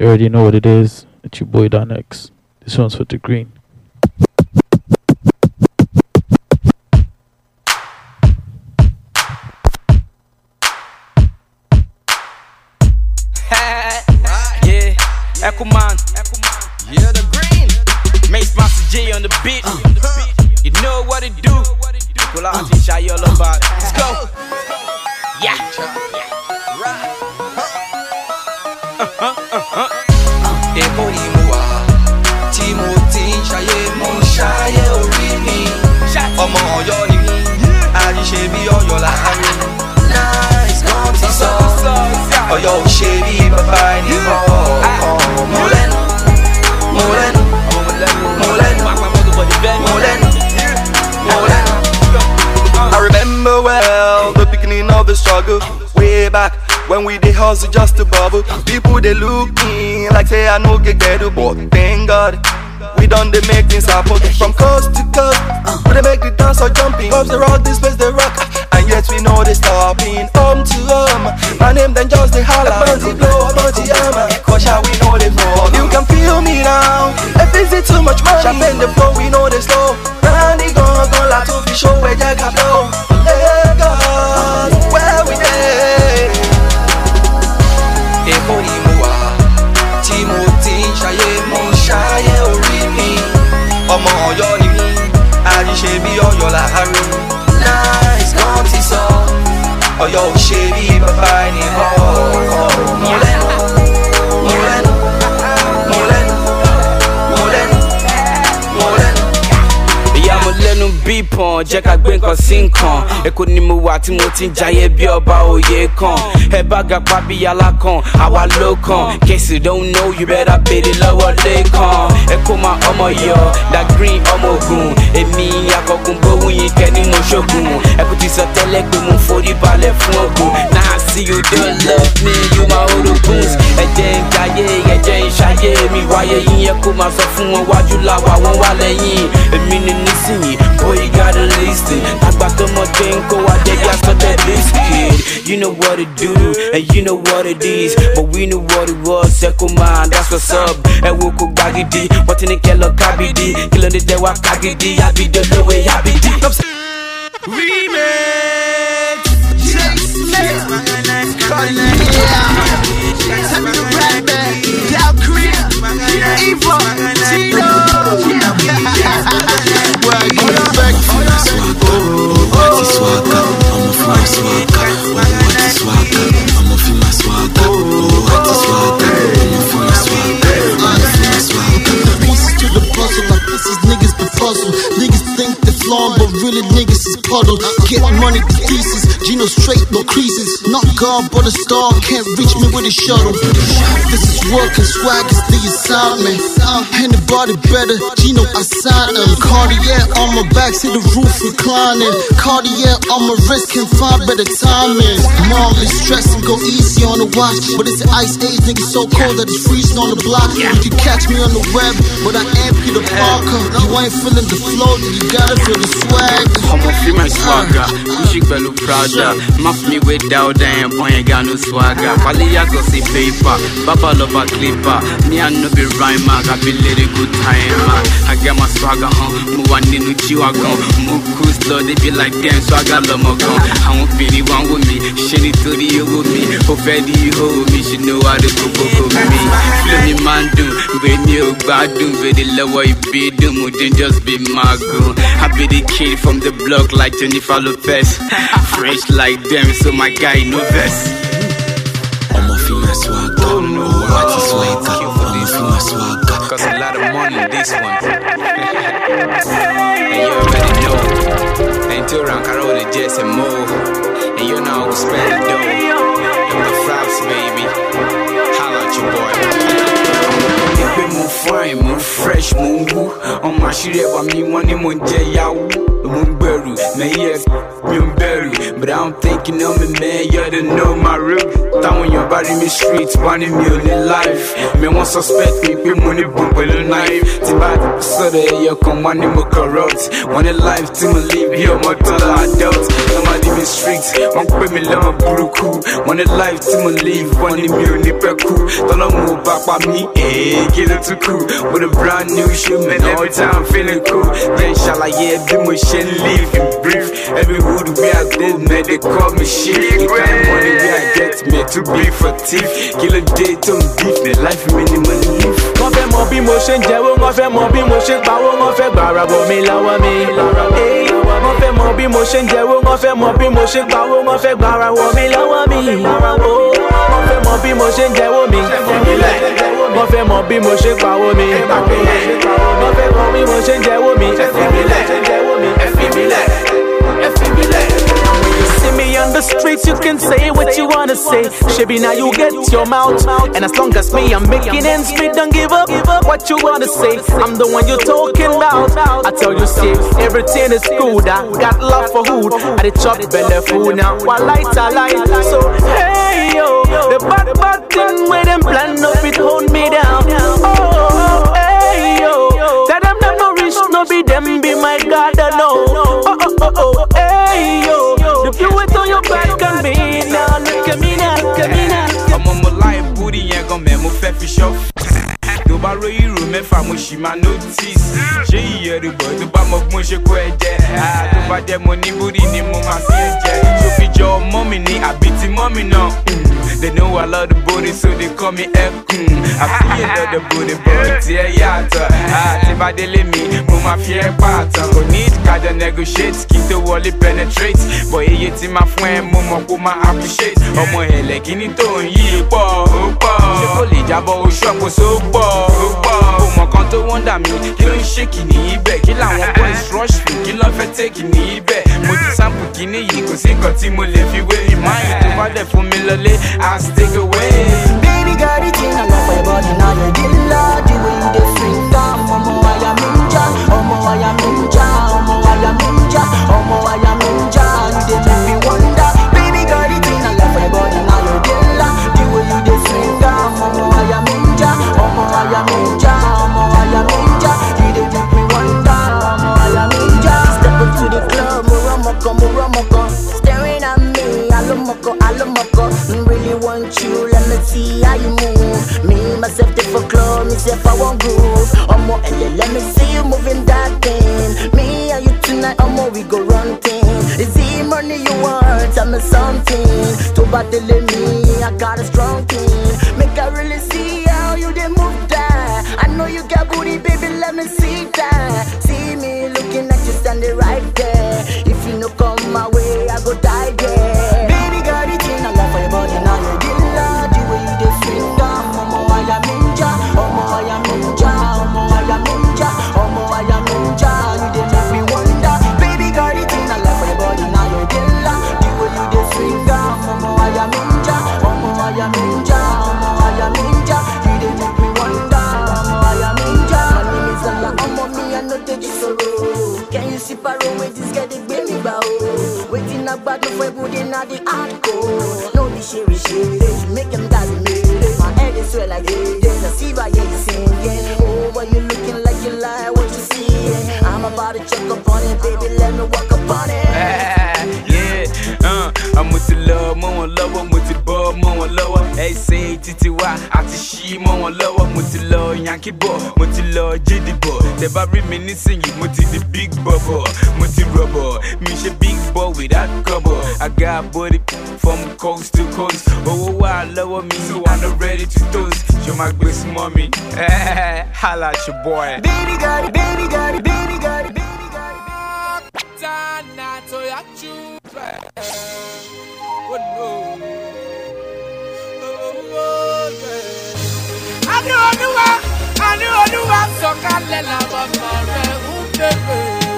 You already know what it is. It's your boy Don X. This one's for the green. Get but thank God. We done they make things happen from coast to coast. We they make the dance or jumping. Pops they rock this place they rock, and yet we know they stopping. Home to home, my name then just the holla. Bounty blow, bounty hammer. Cause how we know they fall. You can feel me now. If it's too much money, champagne the flow, jẹ́ ká gbé nǹkan sí nǹkan. Èkó ni mo wà tí mo ti ń jayé bí ọba òye kan. Ẹ bá ga pa bí alákan àwa ló kàn case you don't know you better béèrè lọ́wọ́ lẹ́kàn èkó máa ọmọ yọ da green ọmọ ogun. Èmi akọgun bówún yín kẹ́ni mo ṣogun ẹkú ti sọ tẹ́lẹ̀ pé mo forí balẹ̀ fún ogun. Náà see you don't love me you my oroguns ẹ̀jẹ̀ ń jayé ẹ̀jẹ̀ ń ṣayé. Mi wáyé yín yẹ kó máa sọ fún wọn wájú làwà wọn wá lẹ́yìn. Èmi ni nísìnyí gotta listen àgbà tó mọ jẹ́ ń kó wá jẹ́ bí asọ́tẹ̀ biscuit. You know what it do and you know what it is. But we know what it was ẹ̀kọ́ máa that's what's up. Ẹ wo kó gbàgídí wọ́n ti ní kẹ́ lọ kábídí kí ló dé tẹ́ wá kágídí àbídọ́ lówó àbídí. Pieces to the puzzle, like pieces niggas the puzzle. Niggas flawed, but really niggas is puddled. Get money to pieces, Gino straight, no creases. Not God, but a star can't reach me with a shuttle. This is work and swag is the assignment. Anybody better, Gino, I signed them. Cartier on my back, see the roof reclining. Cartier on my wrist, can find better timing. Mom be stressing, go easy on the watch. But it's the ice age, nigga so cold that it's freezing on the block. You can catch me on the web, but I am Peter Parker. You ain't feeling the flow, then you gotta feel the swag. ọmọ fi my swagger. Kúṣì pẹ̀lú prada? Fi mi wé dáúdá yẹn bọ́ yẹn ganu swagger. Pálí yàtọ̀ sí paper. Bàbá lọ́ba clipper. Me i no be rhymer. Àbí lyrical timer. I get my swagger hàn mo wà nínú jíwá gan mo cruise lọ débi like dem swagger lọmọ gan àwọn obìnrin wa ń wò mí ṣé nítorí owó mi ó fẹ́ di ihò mi ṣe ní wàá rí kókókó mi flow mi máa ń dùn bẹ́ẹ̀ mi ò gbádùn bẹ́ẹ̀ lọ́wọ́ ìbídùn mo dín just be magun i be the kid from the block like jennifer lopez fresh like them so my guy no vex. I'ma feel my swagger. Oh no, what is swagger? I'ma feel my swagger. Cause a lot of money in this one. and you already know. Until Rankara with the jets and more. And you know who spend the dough. And the flaps, baby. Holla at your boy. Fine, mo fresh, mo wú. Ọmọ àṣírí ẹwà mi wọ́n ní mo jẹ́ yahoo. Mo ń mi ò ń bẹ̀rù. But I'm thinking of me, man, you don't know my root. Táwọn èèyàn bá rí mi street wá ní mi ò ní life mi wọ́n suspect mi pé mo ní bọ̀ pẹ̀lú knife tí bá sọ̀rọ̀ ẹ̀yọ kan wá ní mo corrupt wọ́n ní life tí mo live bí ọmọ dọ́là adult lọ́mọ rí mi street wọ́n pè mí lọ́mọ burúkú wọ́n ní life tí mo live wọ́n ní mi ò ní pẹ́ kú tọ́lọ́mù ò bá pa mí èé kí ló tún with a brand new shoe man every time I'm feeling cool. Then ṣàlàyé yeah, mo ṣe ń live in brief every hood we I dey man they call me shit the kind money wey I get me too big for thief. Ló dé tó ń beef me life mi ni mo live. wọ́n fẹ́ mọ bí mo ṣe ń jẹ́wọ́ wọ́n fẹ́ mọ bí mo ṣe ń pawó wọ́n fẹ́ gbàrà bọ̀ mí lọ́wọ́ mi. Wọ́n fẹ́ mọ bí mo ṣe ń jẹ́wọ́ wọ́n fẹ́ mọ bí mo ṣe ń pawó wọ́n fẹ́ gbàrà bọ̀ mí lọ́wọ́ mi. Wọ́n fẹ́ mọ bí mo ṣe ń jẹ́wọ́ mi. wọ́n fẹ́ mọ bí mo ṣe ń pawó mi. wọ́n fẹ́ mọ bí mo ṣe ń jẹ́wọ́ mi. When you see me on the streets, you can say what you wanna say. Shaby, now you get your mouth. And as long as me, I'm making ends meet, don't give up. What you wanna say? I'm the one you're talking about. I tell you, see, everything is good. I got love for hood. I did chop belly food now. While light, I light. So, hey, yo, the bad, bad thing with them plan up, it hold me down. Oh, gan mẹ́ mo bá ro ìrò mẹ́fà mo ṣì máa notice. ṣé ìyẹ̀rù bọ̀ tó bá mọ bí mo ṣe kó ẹ jẹ. Tó bá jẹ́ mo ní búrí ni mo máa fi ẹ jẹ. tó fi jọ ọmọ mi ní àbí ti mọ́ mi náà. Mm, they know I love the booty so they call me ẹkùn. àfihàn love the booty but tí ẹ yàtọ̀. Tí bá délé mi mo máa fi ẹ pààtàn. kò ní kájọ negotiate kí n tó wọlé penetrate. bọ̀ iye tí máa fún ẹ mo mọ̀ kó máa appreciate. ọmọ ẹ̀lẹ̀ kìíní tó ń yí pọ̀ ó pọ̀. ṣé kò lè jábọ̀ oṣù àkóso pọ̀ ó pọ̀. kò kan tó wọ́n dà mí kí ló ń kìíní ibẹ̀ kí làwọn boys rush fún kí ló fẹ́ tẹ́ kìíní ibẹ̀. mo ti sample kìíní yìí kò sí nǹkan tí mo lè fi wé ìmáyì tó bá dẹ̀ fún mi lọlé as take away. Baby girl, the thing I love for your body now you get love the way you dey swing down. Ọmọ aya ninja, ọmọ aya ninja, ọmọ aya ninja, ọmọ aya ninja, you dey alomọkọ, alomọkọ, really want you, let me see how you move. Me, myself, take for club, me say I want groove. Omo, and let me see you moving that thing. Me and you tonight, omo, we go run things. Is it money you want? Tell me something. To battle me, I got a strong team. Wetin I gbádùn for everybody na the. No be ṣeré ṣeré, make dance me. My head is swell like. I see why you sing, yeah. Oh, but you looking like you like what you see. Yeah. I'm about to check up on it, baby. Let me walk up on it. yeah, uh, àmọ́ ti lọ mọ́ wọn lọ́wọ́ mo ti bọ́ mọ́ wọn lọ́wọ́ ẹ ṣe títí wá àti ṣí mọ́ wọn lọ́wọ́ mo ti yankee bọ̀ mo ti lọ bọ̀ tẹ bá rí mi big bubble mo ti rọ̀bọ̀ mi big boy without cover I got body from coast to coast owó wà love me, so I'm not ready to toast máa gbé súnmọ́ mi holla at your boy. Baby girl, baby girl, baby girl, baby girl. Tana to ya chupa. Oh no. Oh, oh, yeah. Àní Olúwa, àní Olúwa sọ̀kalẹ̀ làwọn ọmọ rẹ̀ ń bèbè. Mercy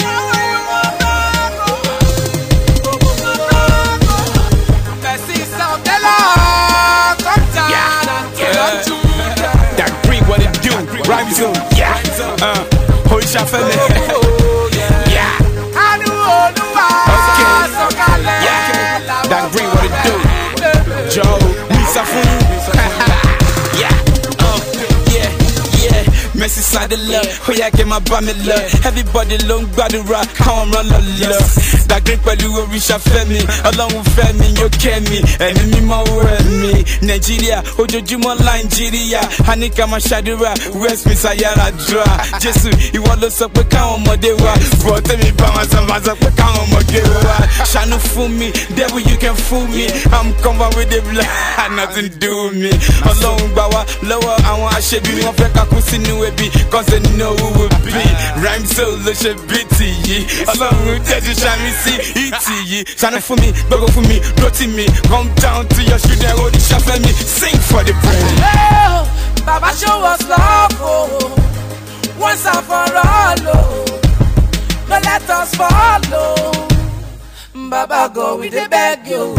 That breed what it do. Rhyme zone. Yeah. Uh, Hoisha fella. Yeah. Okay. Yeah. That breed what it do. ọmọ rẹ̀ ń bèbè. Joe, we sá Mercy side the love, ó yẹ kí n máa bá mi lọ. Everybody ló ń gbàdúrà káwọn rán lọ lọ. Dàgbé pẹ̀lú òrìṣà fẹ́mi, ọlọ́run fẹ́mi yóò kẹ́mi, ẹ̀mí mímọ́ rẹ̀ mi. Nàìjíríà ojoojúmọ́ Nàìjíríà, a ní ká máa ṣàdúrà, rest me sayara dra. Jésù ìwọ ló sọ pé káwọn ọmọdé wá, bọ̀ tẹ́mi bá wọn sọ máa sọ pé káwọn ọmọdé wá. Ṣàánú fún mi, devil you can fool me, I'm covered with the blood, nothing do me. Ọlọ́run gbà wá lọ́wọ́ àwọn aṣebi, wọ́n fẹ́ ká kú sínú ebi, cause they know who will be. Rhyme soul ló ṣe bí tìyí, ọlọ́run jẹ́jú ṣàmì sí ìtì yìí. Ṣàánú fún mi, gbogbo fún mi, rotí mi, come down to your shoe, there, oníṣàfẹ́ me. sing for the praise. Oh, Baba show us love, oh, once and for all, oh. No let us follow. Baba go with the beg you.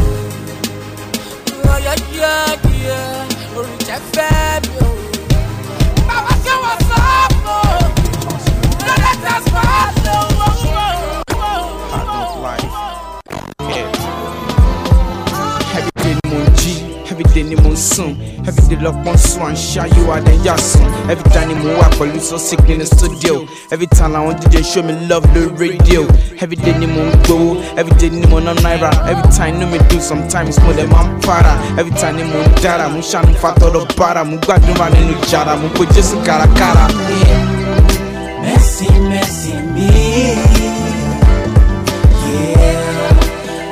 Oh, yeah, yeah, yeah. Oríṣẹ́ fẹ́ mi No let us follow. Every day ni mo ń sùn, every day lọ́pọ̀ ń sùn, à ń ṣáyé wa dẹ̀ ń yà sùn. Every time ni mo wà pẹ̀lú sick in the studio. Every time làwọn DJ show me love lórí radio. Every day ni mo ń gbowó, every day ni mo ná náírà. Every time inú mi dùn sometimes mo dẹ̀ máa ń para. Every time ni mo ń dára, mo ṣàánú fatọ́dọ̀ bára. Mo gbàdúrà nínú jàrá, mo pe Jésù kárakára.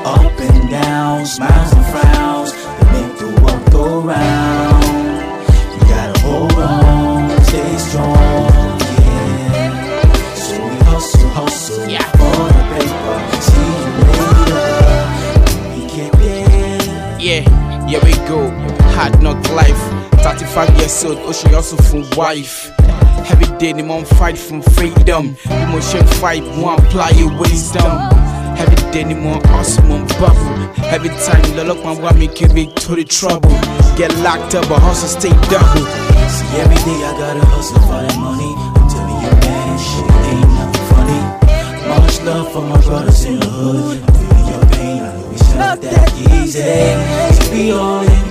Up and down, smiles years old, ó ṣe wife. Every day ni mo ń fight for freedom. Ṣe fight, mo apply your wisdom. Every day ni mo ń hustle, mo ń bubble. Every time lọ́lọ́pàá wá mi kiri to the trouble. Get locked up, but hustle stay double. See, every day I gotta hustle for that money. I'm telling you, man, shit ain't nothing funny. Much love for my brothers in the hood. I'm feeling your pain, I know it's not that easy. To be all in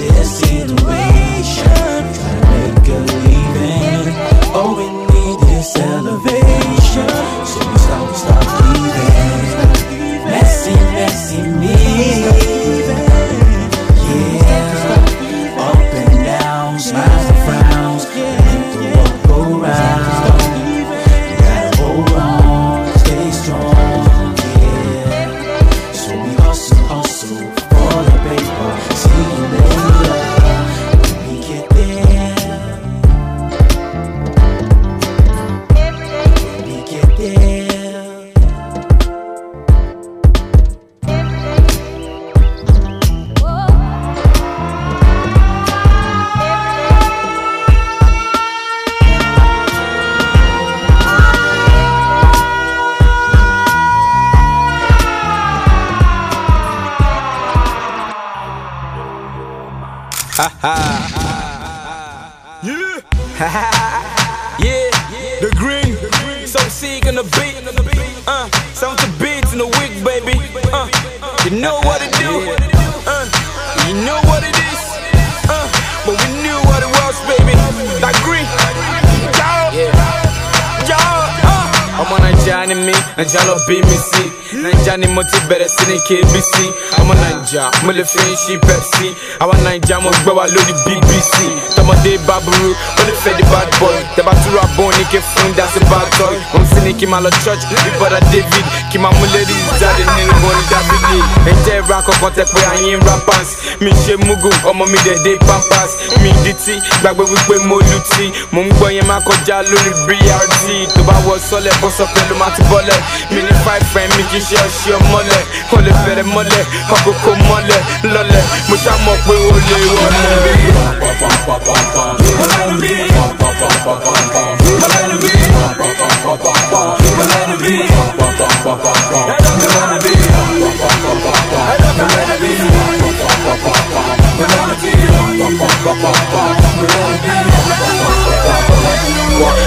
naija mo lè fi ṣí pepsi. Àwa naija mo gbọ́ wa lórí bbc tọmọdé bá burú ó lè fẹ́ di bad boy. Tẹ̀bá túrọ̀ àbọ̀n ní ké fún dasi bad toy. Òun sì ní kí máa lọ church bí bọ́dà david. Kí máa mú lady jáde nínú bọ́ọ̀lù dábìlì ẹ̀jẹ̀ ra kankan tẹ pé àyín rappers. Mi ṣe mugu ọmọ mi dẹ̀ dé pampers mi di tí gbàgbé wípé mo lu tí. Mo ń gbọ́ yẹn máa kọjá lórí brt tó bá wọ sọ́lẹ̀ bọ́ sọ pẹ̀lú máa ti bọ́lẹ̀. Mi ní five friend mi kì í ṣe ọṣẹ mọ́lẹ̀ kò lè bẹ̀rẹ̀ mọ́lẹ̀ kọ́kọ́kọ́ mọ́lẹ̀ lọ́lẹ̀ mo ṣá mọ̀ pé ó lè wọlé.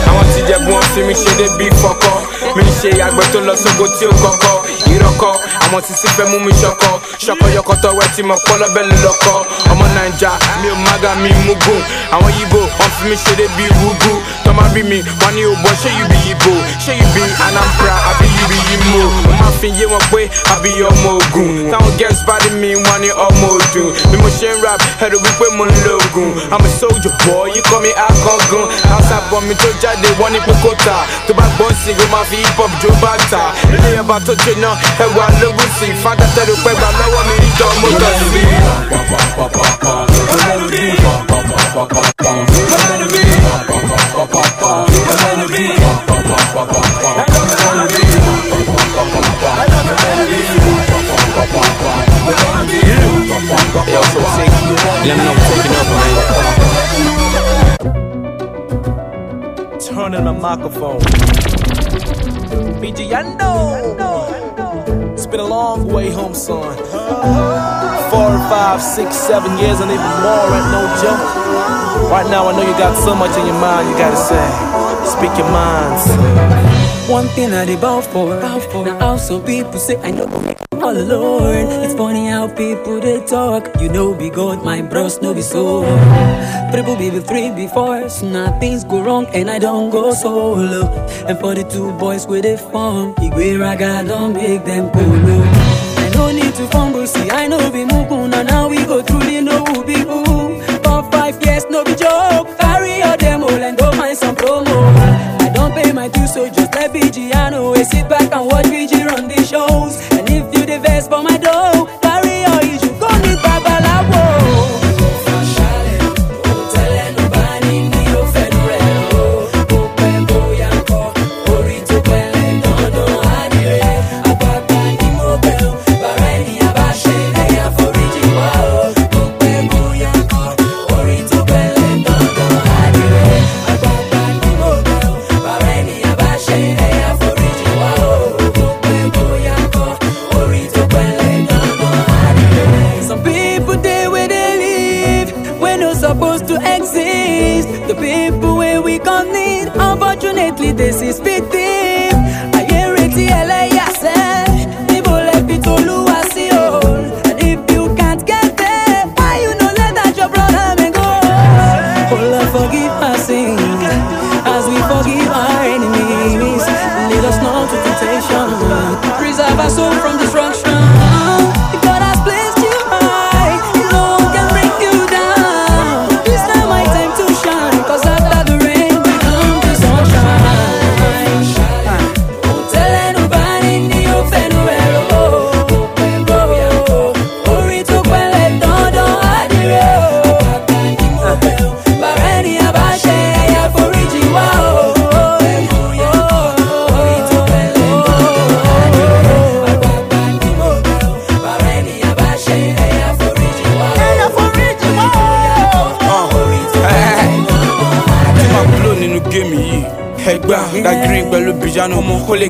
àwọn tí jẹ́ bí wọ́n fi mi ṣe dé bí fọkọ mi ṣe àgbẹ̀ tó lọ sóko tí ó kọ́kọ́. Ìrọ́kọ́ àwọn sísí fẹ́ mú mi ṣọkọ. Ṣọkọ yọkọtọ wẹ́ tí mo pọ́ lọ́bẹ̀ ló lọ́kọ́. Ọmọ naija mi ò mága mi mú gùn àwọn yíbo wọn fi mi ṣeré bíi rúgú tọ́mọ bí mi wọn ní òbọ̀ ṣé yìí bí yíbo ṣé yìí bí anambra? Àbí yìí bí yímo mo máa fi yé wọn pé àbí ọmọ ogun. Táwọn girls bá dé mi wọn ní ọmọ òdùn bí mo ṣe ń rap ẹ̀rọ wípé mo ń lo ogun. I'm a soldier boy you call me akọgun. House àbọ̀ mi tó jáde wọ́n ní pé kó tà tó bá gbọ́n sí i máa fi hip hop jó bàtà ilé ẹ̀bà tó sick. Let me know I'm taking up, man. Turning my microphone. BG. It's been a long way home, son. Four, five, six, seven years, and even more, ain't no joke. Right now, I know you got so much in your mind you gotta say. Speak your minds. One thing I dey bow for, now some people say I know alone. It's funny how people they talk. You know be God, my bros no be so. Triple be with three before, so now things go wrong and I don't go solo. And for the two boys where they form, Igwe Raga don't make them polo. I no need to fumble, see I know we be mukuna. Now we go through the no who be who. For five years, no be joke. Carry your demo and go find some promo. I don't pay my dues, so just let BG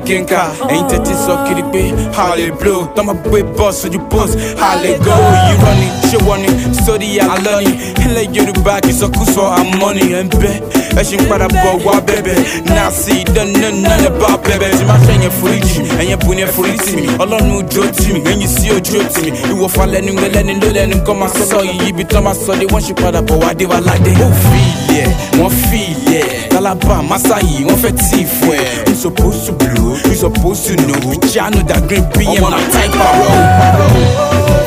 bíjánu ọmọ ó lè kéka ẹ̀yin tẹ́tí sọ kiri pé a lè blow tọ́mọ gbé bọ́ọ̀sì ojú post. A lè go irọ́ ni ṣé wọ́n ni? Sórí àlọ́ ni ilẹ̀ yorùbá kì í sọkúsọ àmọ́ ni ẹ̀ ń bẹ́ ẹ ṣì ń padà bọ̀ wá bẹ̀bẹ̀. Náà sí ìdáná náà lè bá bẹ̀bẹ̀. Tí máa ṣẹ̀yìn foríjì ẹ̀yìn bu ni ẹ foríjì mi ọlọ́run ojú ó tì mí ẹ̀yìn sí ojú ó tì mí. Ìwọ̀fà lẹ́nu lẹ́nu ló lẹ́nu kọ́ máa sọ yìí. Ibi tán máa sọ dé wọ́n ṣì padà bọ̀ wá dé wa ládé. ó fi ilẹ̀ wọ́n fi ilẹ̀. Tálábà masayi wọ́n fẹ́ tì í fún ẹ̀. you suppose to blow? You suppose to know? Piano da green pm na tight parole. Play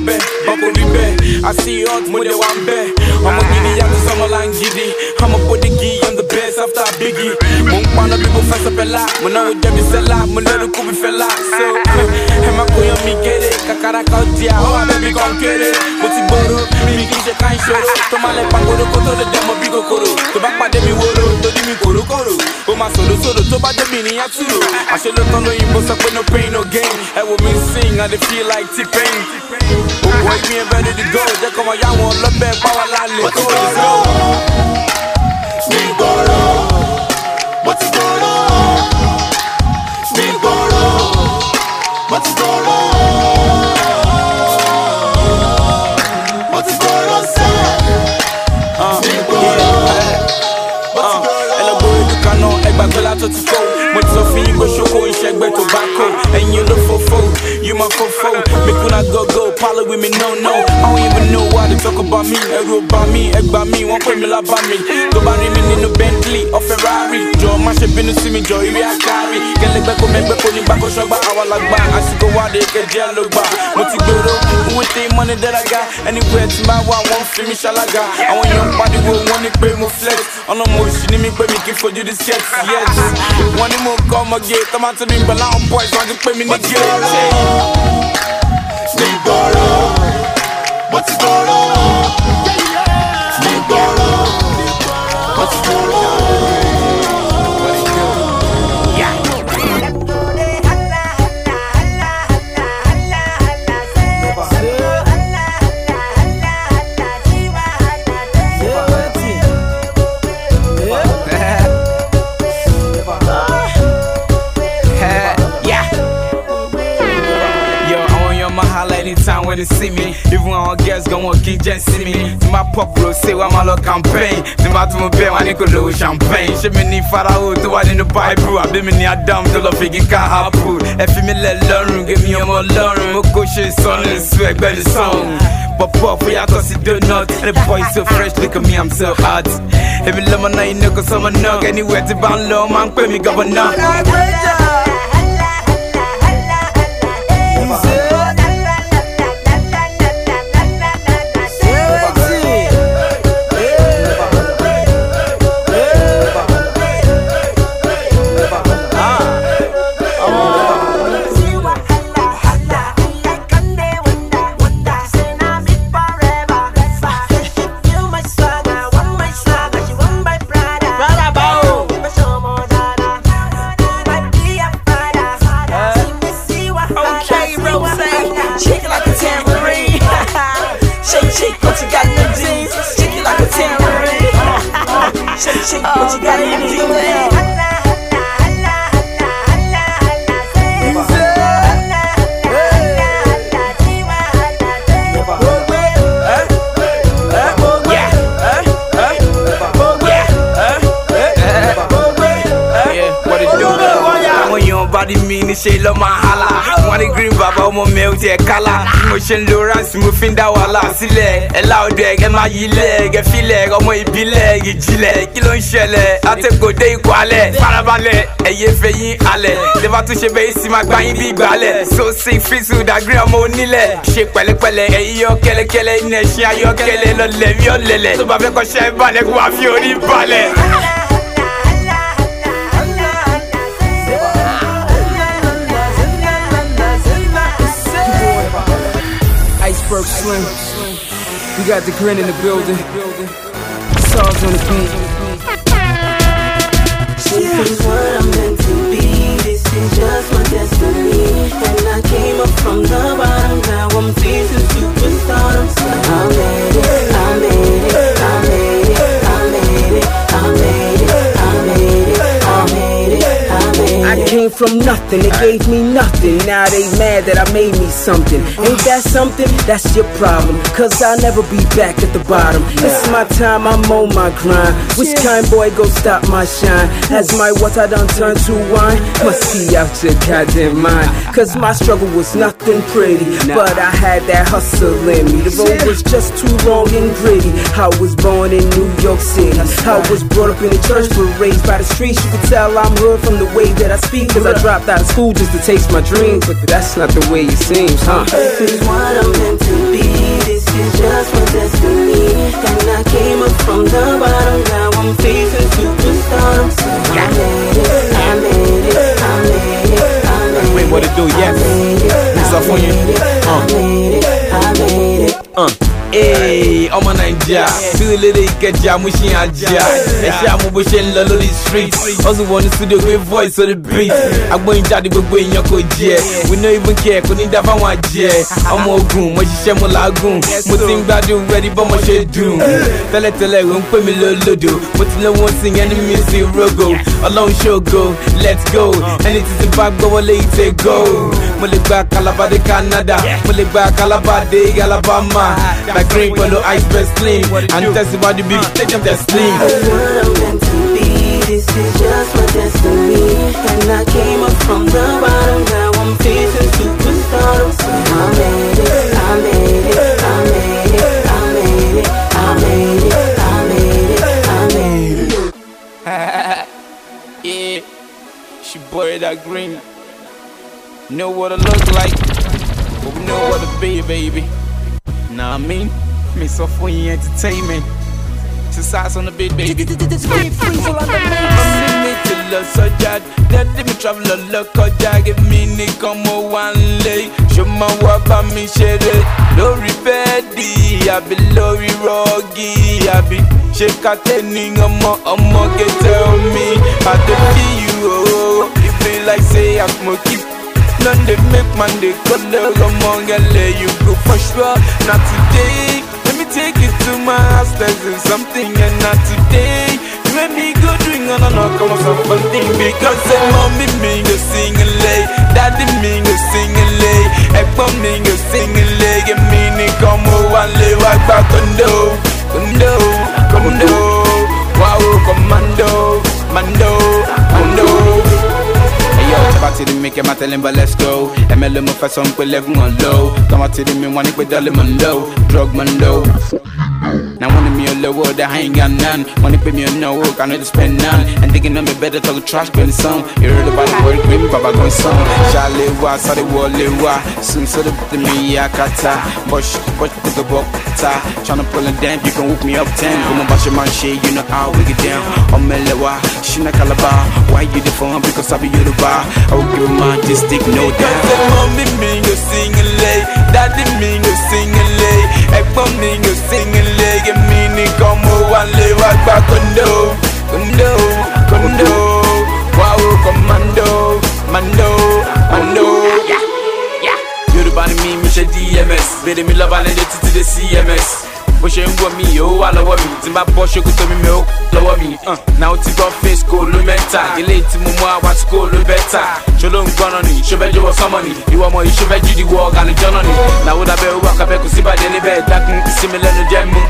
lọ́lọ́bẹ̀ ọkọ̀ rí bẹ́ẹ̀ I see hot mo dẹ̀ wá ń bẹ̀ ọmọ gidi yàtọ̀ sọmọ là ń gidi ọmọ bòdìgì I'm the best after Biggie mo ń paná bí mo fẹsẹ̀ fẹ́lá mo náwó jẹ́bi sẹ́lá mo lẹ́rù kú so má kó yan mi kéré kàkàrà kan di àwọn abẹ́bí kan kéré mo ti mi ìṣòro tó máa lẹ pàkóró kó tó lè dẹ́mọ bí kòkòrò tó bá pàdé mi wóró tó dí mi kòrókòrò ó máa sòrò sòrò tó bá débi nìyẹn túrò àṣẹ ló tán lóyìnbó sọ pé no pain no gain ẹ wò mí sing I dey feel like T-Pain. Òwò ìmí ẹ bẹ́ẹ̀ ni go. Jẹ́ kọ́mọ yá wọn lọ́bẹ̀ báwa lálẹ́ kó o let's go. mi mo ti gbòòrò mo ti sọ fún yín pé ṣoko ìṣẹ́gbẹ́ tobacco. Ẹ̀yin olófòfò you my fofo make una go go palo with me no no. I don't even know why they talk about me ẹ̀rù ò bà mí ẹgbà mí wọ́n pè mí lábá mi tó bá rí mi nínú Bentley or Ferrari. Jọ má ṣe bínú sí mi jọ ìrì àkárí kẹlẹgbẹ́ kó mẹgbẹ́ kó ní gbàgbọ́ ṣọgbà àwa la gbà àsìkò wádìí kẹjẹ ló gbà mo ti gbèrò with the money that I got. Anywhere tí máa wà wọ́n fi mi ṣalága àwọn èèyàn pariwo wọ́n ní pé mo flex. Ọlọ́mọ òṣì ní mi pé mi kì í fojú di sketch yes. Wọ́n ní mo kọ́ ọmọge tọ́mátì ní gbọ̀lá àwọn boys wọ́n ti pè mí ní gay. mi gbòòrò mo ti gbòòrò mi gbòòrò mo ti they see me. Even when our girls gon' want keep just see me. To my pop bro, say what my love campaign. To my to my bed, my nigga low champagne. She me ni farao to what in the Bible. I be me ni Adam to love figure can happen. If you me let learn, give me a more learn. Mo go shit son and swag by the song. Pop up, we are cause it do not. The boy so fresh, look at me, I'm so hot. If you my you know, cause I'm a nug. Anywhere to bound low, man, pay me governor. Rí mi níṣẹ́ lọ́ máa hálà. Wọ́n ní green bàbá ọmọ mi ò tiẹ̀ kálá. Bí mo ṣe ń lo ránsì mo fi ń dá wàhálà sílẹ̀. Ẹ láòdù ẹ̀ kẹ́ máa yí ilẹ̀ ẹ̀gẹ́ filẹ̀ ọmọ ìbílẹ̀ ìjìnlẹ̀. Kí ló ń ṣẹlẹ̀? Àtẹ̀kọ̀dé ikọ̀ alẹ̀. Farabalẹ̀ ẹ̀yẹ fẹ̀yìn alẹ̀. Tẹ́fà tún ṣe bẹ́ẹ̀ sì máa gbá yín bí ìgbàlẹ̀. So sick fizu dàgírí ọmọ onílẹ̀. Ṣe pẹ̀lẹ́pẹ̀lẹ́ ẹ̀yìn yọ kẹ́lẹ́kẹ́lẹ́ iná ẹ̀ṣin ayọ́kẹ́lẹ́ lọ́lẹ̀ bí ọ̀lẹ̀lẹ̀. Tó bá fẹ́ kọ́ ṣẹ́ balẹ̀ kó wá fi orí balẹ̀. Iceberg Slim. We got the grin in the building. Sauce on the beat. This is what I'm meant to be. This is just my destiny. And I came up from the bottom. Now I'm facing superstardom. So I made it. I made it. I made it. I it. came from nothing, they gave me nothing. Now they mad that I made me something. Ain't that something? That's your problem. Cause I'll never be back at the bottom. This is my time, I'm on my grind. Which kind boy go stop my shine? As my what I done turn to wine? Must be out your goddamn mind. Cause my struggle was nothing pretty. But I had that hustle in me. The road was just too long and gritty. I was born in New York City. I was brought up in the church, but raised by the streets. You could tell I'm hood from the way that I speak. Cause I dropped out of school just to taste my dreams, but that's not the way it seems, huh? This is what I'm meant to be. This is just my destiny. And I came up from the bottom. Now I'm facing superstardom. So I made it. I made it. I made it. I made it. Wait, what it do? Yes. It's up on you. I made it. I made it. Uh. Hey, ọmọ naija o lédè ìkẹjà mú ṣe àjà ẹṣẹ àmú bó ṣe ń lọ lórí street ọsùn wọ ní studio gbé voice sórí beat. Agbóyin jáde gbogbo èèyàn kò jẹ. We no even care kò ní dá fáwọn àjẹ. Ọmọ ogun mo ṣiṣẹ́ mo làágùn. Mo ti ń gbádùn rẹ́dí bọ́mọ ṣe dùn. Tẹ́lẹ̀tẹ́lẹ̀ ò ń pè mí lólódò mo ti lówó sí ẹni mi sí rogo. Ọlọ́run ṣògo let's go. Ẹni tí ti bá gbọ́wọ́lé ìtẹ̀ go mo lè gba calabar dé canada mo lè gba calabar dé alabama na green pẹ̀lú Iceberg Slim and tẹ̀síwájú bí tẹ̀ slim. This is what I'm meant to be. This is just my destiny. And I came up from the bottom. Now I'm facing superstardom. So I made it. I made it. I made it. I made it. I made it. I made it. I made it. yeah, she boy that green. Know what it look like, but we know what it be, baby. Nah, I mean, me so funny entertainment. Two sides on the beat, baby. Ọmọ mi ti lọ sọ́jà, dẹ́dí mi travel lọ kọjá, give me nìkan mo wá ń lé. Ṣé mo wá bá mi ṣeré lórí bẹ́ẹ̀dì àbí lórí rọ́ọ̀gì àbí ṣé kàtẹ́ ní ọmọ ọmọ gẹ́tẹ́ omi? I dey feel you o, e be like say I smoke it. None they make man they color among LA you go for sure. Not today. Let me take you to my house. There's something and not today. You make me go drink on and on come on something because say mommy me go sing a lay, daddy me go sing a lay, ẹ̀gbọ́n mi go sing a lay. Get me ni oh, come one lay wa gba kondo, kondo, kondo. Wow, commando, mando, mando. Hey yo, tọ́ba ti di mi kẹ́ máa tẹ̀lé ń bọ̀ let's go. Ẹ̀mẹ́ ló mú fẹsọ̀ ń pè lẹ́gùn wọn low. Tọ́ba ti di mi wọ́n ní pé dọ́lé mọ̀ ń low. Drug ń low. Now one of me a low that I ain't got none. Money pay me a no work, I know to spend none. And thinking me better talk trash when some. You heard about the word green, Baba gon' song. Charlie wa, sorry wale wa. Soon so the the me ya kata. Bush, bush the book ta. Tryna pull it down, you can hook me up ten. Come on, bash your man shit, you know how we get down. I'm melewa, shina calabar. Why you the phone? Because I be you the bar. I will give my just stick no doubt. Mommy me go sing a lay, daddy me go sing a lay, ẹ̀gbọ́n mi a lay. Get me ni como one lay wa gba kondo, kondo, kondo. Wow, commando, mando, mando. Yeah, yeah. Yorùbá ni mi, mi ṣe DMS. Bèrè mi lọ́ba lẹ́dẹ̀ títí dé CMS. Bó ṣe ń wọ mi yóò wà lọ́wọ́ mi. Tí n bá bọ́ ṣòkòtò mi mi ò lọ́wọ́ mi. náà ó ti gbọ́ face kó ló mẹ́ta. Ilé tí mo mú àwa tí kò ló bẹ́tà ṣó ló ń gbọ́nà ni? Ṣó fẹ́ jọ̀wọ́ sọ́mọ ni? Ìwọ ọmọ yìí ṣó jídi wọ ọ̀gá ni jọ́nà ni. làwọn dábẹ́ owó àkàbẹ́ kò sí bàjẹ́ níbẹ̀. Dákun ìsinmi lẹ́nu jẹ́ mú.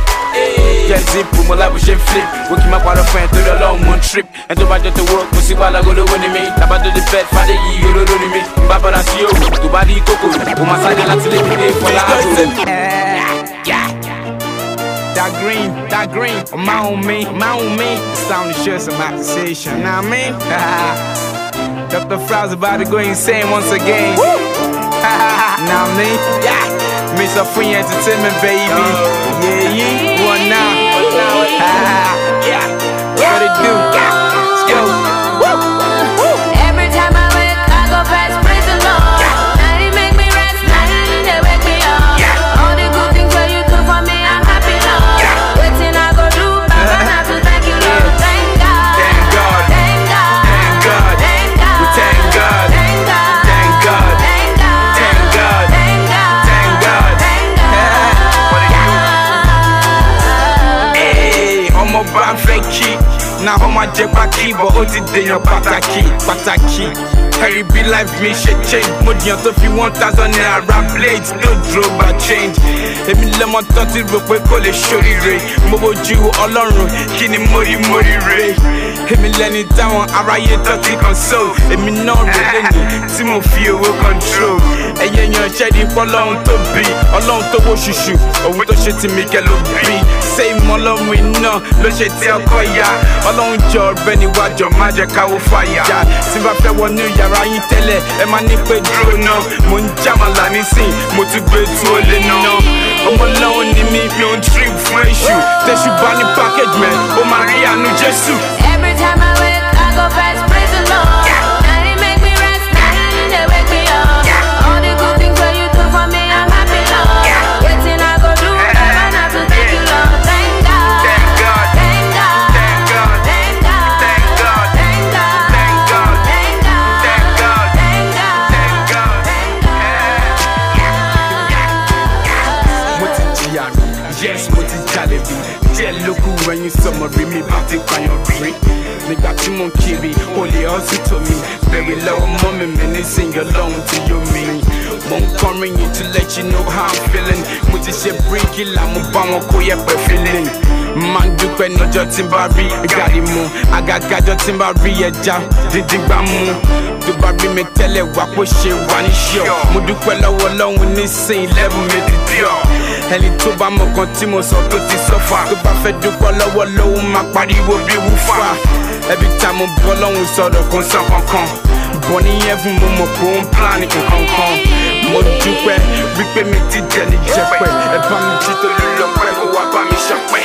jẹ́ zipu mo lábò ṣe flip. Wò kí n má parọ́ fún ẹ torí ọlọ́run mo ń trip. Ẹ tó bá jọ tó wọ́ kò sí wàhálà olówó ni mi tàbá tó di bẹ́ẹ̀ fàdé yìí olóró ni mi n bá bọ́dà sí òwò tó bá rí kókò mo máa sáré láti lè dé fọlá àgbo. That green, that green, on my own me, my own me. It's time to share some accusation, know what I mean? Dr. Frost about to go insane once again. know what I mean? Yeah, Mr. Free Entertainment, baby. Oh. Yeah, yeah, one now. yeah, what it do? Let's dèèyàn pàtàkì pàtàkì ẹ̀rí bí life mi ṣe change. Mo dìyàn tó fi one thousand naira. Ra blade no draw by change èmi lọ́mọ tán ti rò pé kò lè ṣoríire mo bójú ọlọ́run kí ni mo rí mo rí re. Èmi lẹni táwọn aráyé tó ti kàn so èmi náà rè lẹ́yìn tí mo fi owó control. Ẹ̀yẹ yan ṣẹ́ni pọ́lọ́run tó bí ọlọ́run tó wó ṣùṣù. Òun tó ṣe ti mi kẹ́ ló bí. Ṣé ìmọ̀ ọlọ́run iná ló ṣe tí ọkọ ya ọlọ́run jọ ọbẹ̀ níwájọ má jẹ́ káwó fàyà. Tí bá fẹ́ wọ ní ìyá ara yín tẹ́lẹ̀ ẹ máa ní pé dúró náà mo ń jàmàlà nísìn mo tún gbé tó lé náà ọmọ lọ́wọ́ ni mí mi ò ń trip fún èṣù tẹ̀sù bá ní rí àánú jésù. Every time I wake, I go fast, ṣe bíríkì là mo bá wọn kó yẹpẹ feeling máa ń dúpẹ́ lọ́jọ́ tí n bá rí gàrí mu. Àgàgàjọ́ tí n bá rí ẹja dídín gbà mú tó bá rí mi tẹ́lẹ̀ wá kó ṣe wà ní ṣíọ. Mo dúpẹ́ lọ́wọ́ lọ́hùn nísìnyí lẹ́bùn mi ti díọ̀ ẹni tó bá mọ kan tí mo sọ tó ti sọ́fà tó bá fẹ́ dúpẹ́ lọ́wọ́ lọ́hùn máa pariwo bí wúfà. Ẹbí tá mo bọ́ lọ́hùn sọ̀rọ̀ kan sàn kankan bọ̀ ní ẹ̀fún mo mọ̀ pé ń plan kankan kan mo dúpẹ́ wípé mi ti jẹ́ ní jẹ́pẹ́ ẹ bá mi jí tó lè lọ pẹ́ kó wá bá mi ṣọpẹ́.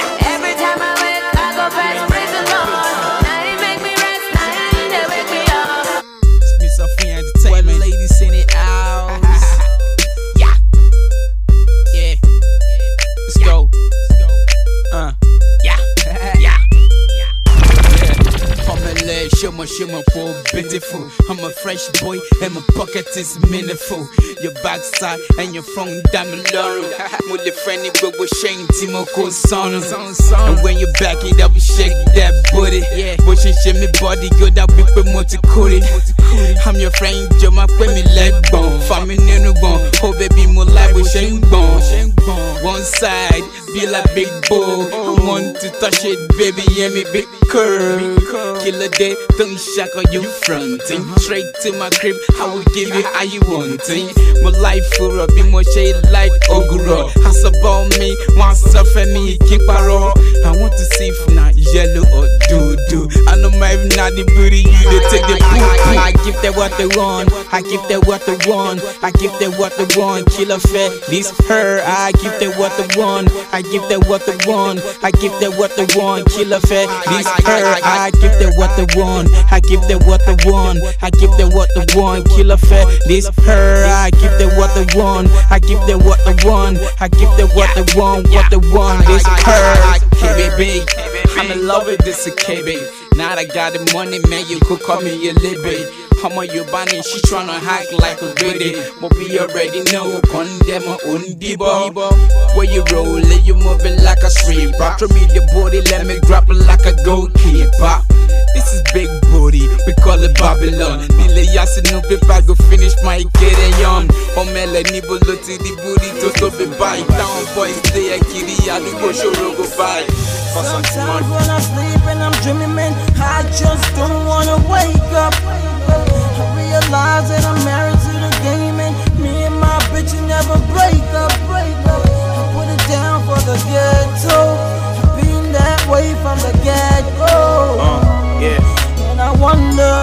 Fresh boy, and my pocket is meaningful. Your backside and your front diamond lorry. With the friendly but with shame, Timo son. And when you back it up, you shake that booty. Yeah. But you shake me body, good, I'll be promoted. I'm your friend, Joe, my me leg bone. Family in the bone. Oh, baby, more life with shame bone. One side, be like big. I want to touch it, baby, yeah, me big curl. Killer day, don't shock on you fronting. Straight to my crib, I will give you how you want it. My life for a bit more shade like Oguro. Has about me, want suffer me, keep roll. I want to see if not yellow or doo doo. I know my not the booty, you they take the poo. I give them what they want, I give them what they want, I give them what they want. killer a fat, this her, I give them what they want, I give them what they want, I give them what they want. Kill a fat, this her, I give them what they want, I give them what they want, I give them what they want. Kill a fat, this her, I give them what they want, I give them what they want, I give them what they want, what they want. This her, KBB. I'm in love with this KB. Now that I got the money, man, you could call me a libby. I'm on your bunny, she tryna hack like a goodie. But we already know, condemn her own diva. Where you rollin', you moving like a stripper. Throw me the body, let me grab it like a goalkeeper. This is big booty, we call it Babylon. Nile yasi no paper, go finish my getting on. Omele ni bolo to the booty, to to be bite down. Boys, they a kitty, I do go show go by. Sometimes when I sleep and I'm dreaming, man, I just don't wanna wake up. Realize that I'm married to the game, and me and my bitch never break up. Break up. I put it down for the ghetto. I've been that way from the get go. yeah. And I wonder,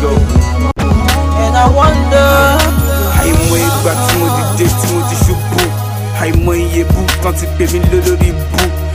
Go. and I wonder. àìmọ̀ ìgbà tí mo dìde tí mo ti ṣubú àìmọ̀ iye bú tán ti pè mí lólórí bú àìmọ̀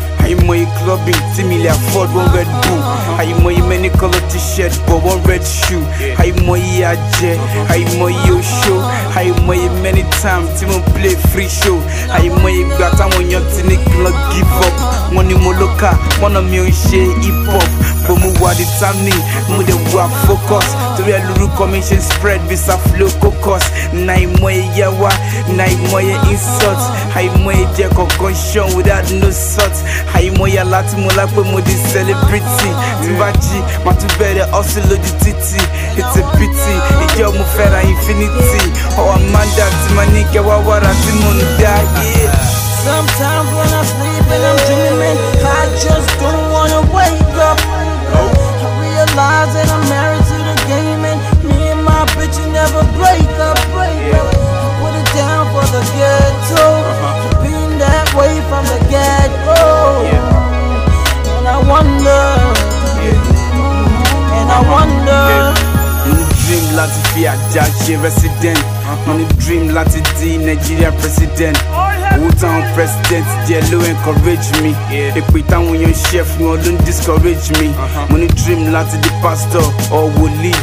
iye clubbing tí mi lè afford one red bull. Àìmọ̀ iye many colour t-shirt but one red shoe. Àìmọ̀ iye ajẹ́ àìmọ̀ iye oṣó àìmọ̀ iye many times tí mo play free show. Àìmọ̀ iye ìgbà táwọn èèyàn ti ní kí n lọ give up. Wọ́n ní mo lókà wọ́n náà mi ò ṣe hip hop. Bó mo wà determined mo dẹ̀ wà focus. Torí ẹ lórúkọ mi ṣe spread visa flow cocos na ìmọ̀ iye wá na ìmọ̀ iye insult. Àìmọ̀ iye jẹ́ kọ̀ọ̀kan ṣan without no salt. Àìmọ̀ iye aláti mo lápẹ́ mo di celebrity tí bá jí màá tún bẹ̀rẹ̀ hustle lójú títì it's a pity mo fẹ́ra infinity ọ̀ amanda tí ma ní kẹwàá wàrà tí mo ń dá yeah. Sometimes when I sleep and I'm dreaming, I just don't wanna wake up. I realize that I'm married to the game, and me and my bitch will never break up. Break up. Put it down for the ghetto. Been that way from the. And I wonder, and I wonder. dream láti fi àjà ṣe resident. Uh-huh. Mo ní dream láti di nigeria president. Oh, Owó táwọn president díẹ̀ ló encourage me. Èpè táwọn èèyàn ṣe fún wọn ló ń discourage me. Uh-huh. Mo ní dream láti di pastor or wòlíì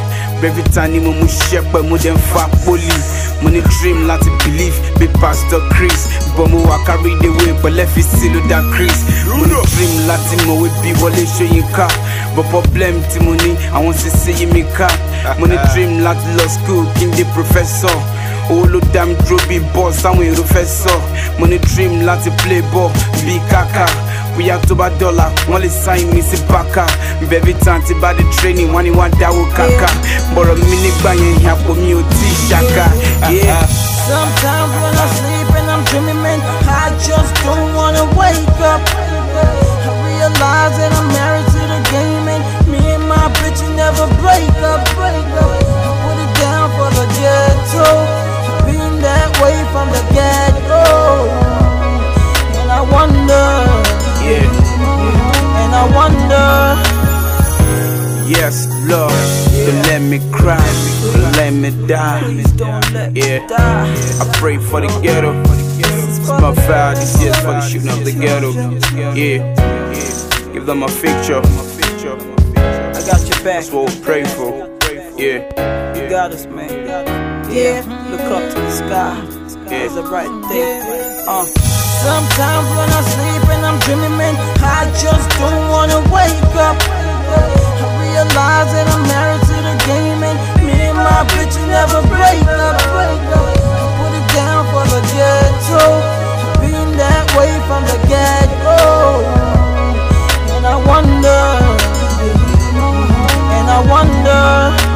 bẹ́ẹ̀fì ta ni mo mú ṣẹ́pẹ̀ mo dẹ̀ ń fa pólì mo ní dream láti believe bí pastor chris. Bọ́ mo wà kárí ìdèwé pẹ̀lẹ́ fi sí ló dá chris. Mo ní dream láti mọ̀wé bí wọlé ṣóyínká. But problem tí mo ní àwọn sisi yí mi ká. Mo ní dream láti lọ school kí n dé professor. Owó ló dá mi dúró bíi boss táwọn èrò fẹ́ sọ. Mo ní dream láti play ball bíi kàkà bóyá tó bá dọ́là wọ́n lè sáyìn mi sí bákà bẹ́ẹ̀bí tán ti bá di training wọ́n ní wọ́n dáwó kàkà bọ̀rọ̀ mi nígbà yẹn àpò mi ò tí ì ṣàkà. Yeah. Sometimes when I sleep and I'm dreaming, man, I just don't wanna wake up. I realize that I'm married to the game, and me and my bitch never break up. Break up. I put it down for the ghetto, been that way from the get Yes, Lord, don't let me cry, don't let me die. Yeah, I pray for the ghetto. It's my vow this year's for the shooting of the ghetto. Yeah, give them a picture. I got your back. That's what we pray for. Yeah, You got us, man. Yeah, look up to the sky. It's a bright day. Uh. Sometimes when I sleep and I'm dreaming, man, I just don't wanna wake up realize that I'm married to the game and me and my bitch never break up, break. I put it down for the ghetto, being that way from the ghetto. And I wonder, and I wonder.